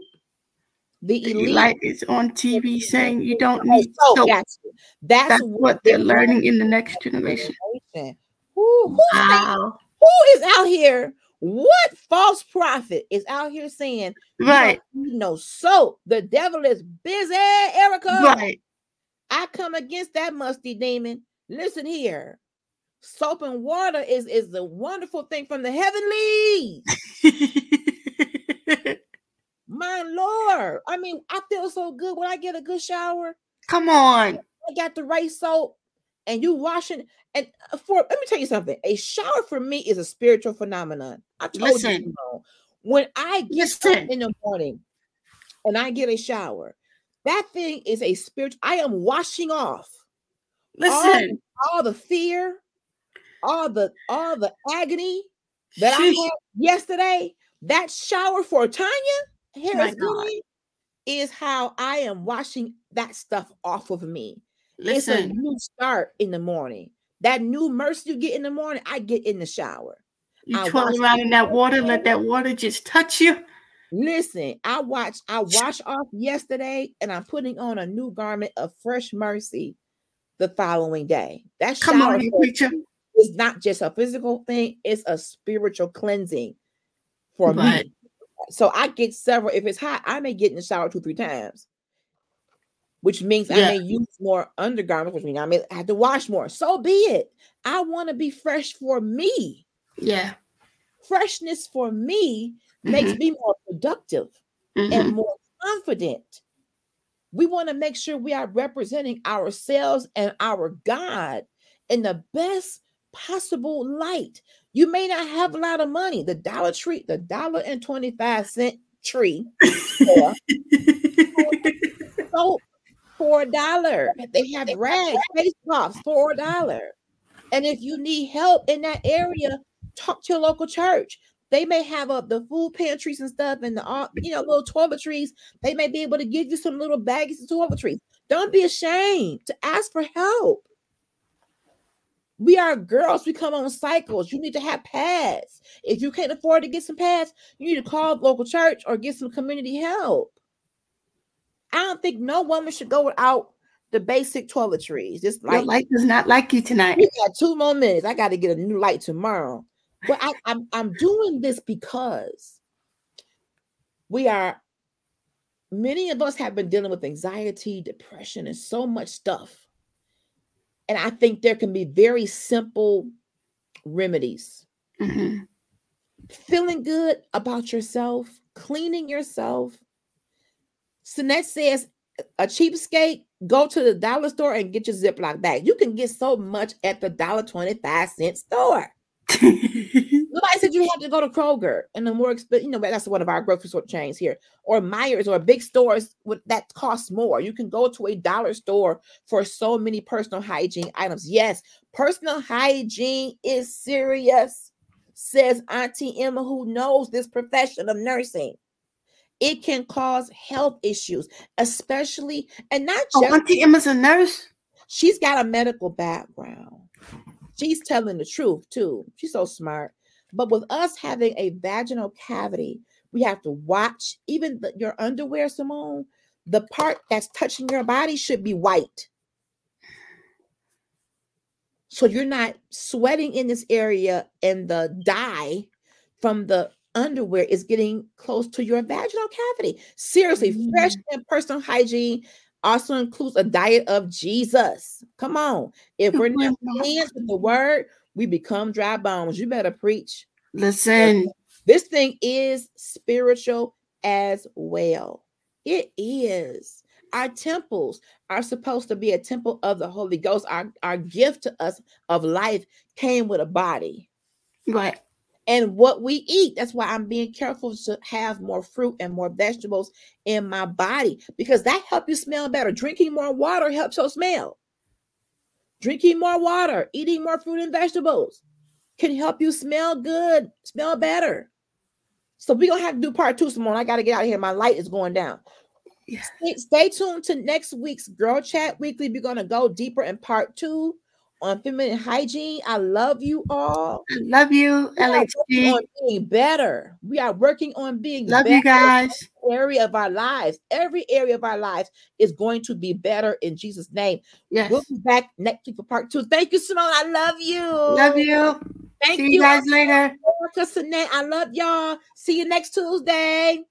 The elite light is on TV saying you don't need soap, soap. That's, that's, That's what they're learning in the next Who, generation. who's saying- Wow. who is out here? What false prophet is out here saying Right. need no soap? The devil is busy, Erica. Right. I come against that musty demon. Listen here. Soap and water is, is the wonderful thing from the heavenly. My Lord. I mean, I feel so good when I get a good shower. Come on. I got the right soap and you washing. And uh, for let me tell you something. A shower for me is a spiritual phenomenon. I told Listen. you, when I get Listen. in the morning and I get a shower, that thing is a spiritual. I am washing off Listen. all the fear, all the all the agony that I had yesterday. That shower for Tanya Harris is how I am washing that stuff off of me. It's a Listen. new start in the morning. That new mercy you get in the morning, I get in the shower. You I twirl around in that water, let that water just touch you. Listen, I watch, I wash off yesterday, and I'm putting on a new garment of fresh mercy the following day. That Come shower on, preacher. is not just a physical thing, it's a spiritual cleansing for Right. me. So I get several. If it's hot, I may get in the shower two, three times, which means I may use more undergarments, which means I may have to wash more. So be it. I want to be fresh for me. Yeah. Freshness for me makes me more productive Mhm. and more confident. We want to make sure we are representing ourselves and our God in the best possible light. You may not have a lot of money. The Dollar Tree, the dollar and 25 cent tree soap for a dollar. They have rags, face cloths for a dollar. And if you need help in that area, talk to your local church. They may have up the food pantries and stuff and the uh, you know little toiletries. They may be able to give you some little baggies of toiletries. Don't be ashamed to ask for help. We are girls. We come on cycles. You need to have pads. If you can't afford to get some pads, you need to call local church or get some community help. I don't think no woman should go without the basic toiletries. Just Your like light does not like you tonight. we got two more minutes. I got to get a new light tomorrow. But I, I'm I'm doing this because we are many of us have been dealing with anxiety, depression, and so much stuff. And I think there can be very simple remedies. Mhm. Feeling good about yourself, cleaning yourself. Sinette says a cheapskate, go to the dollar store and get your Ziploc bag. You can get so much at the dollar 25 cent store. Nobody said you had to go to Kroger and the more expensive, you know, that's one of our grocery store chains here, or Meijer's or big stores with that costs more. You can go to a dollar store for so many personal hygiene items. Yes, personal hygiene is serious, says Auntie Emma, who knows this profession of nursing. It can cause health issues, especially and not Oh, just Auntie Emma's a nurse. she's got a medical background. She's telling the truth too. She's so smart. But with us having a vaginal cavity, we have to watch even the, your underwear, Simone. The part that's touching your body should be white. So you're not sweating in this area, and the dye from the underwear is getting close to your vaginal cavity. Seriously, fresh Mm. and personal hygiene also includes a diet of Jesus. Come on. If we're not hands with the word, we become dry bones. You better preach. Listen, This thing is spiritual as well. It is. Our temples are supposed to be a temple of the Holy Ghost. Our, our gift to us of life came with a body right. And what we eat. That's why I'm being careful to have more fruit and more vegetables in my body because that helps you smell better. Drinking more water helps your smell. Drinking more water, eating more fruit and vegetables can help you smell good, smell better. So we're gonna have to do part two, Simone. I gotta get out of here. My light is going down. Yeah. Stay, stay tuned to next week's Girl Chat Weekly. We're gonna go deeper in part two on feminine hygiene. I love you all. I love you, We are working LHG. on being better. We are working on being Love better you guys. area of our lives. Every area of our lives is going to be better in Jesus' name. Yes. We'll be back next week for part two. Thank you, Simone. I love you. Love you. Thank See you you, guys later. I love y'all. See you next Tuesday.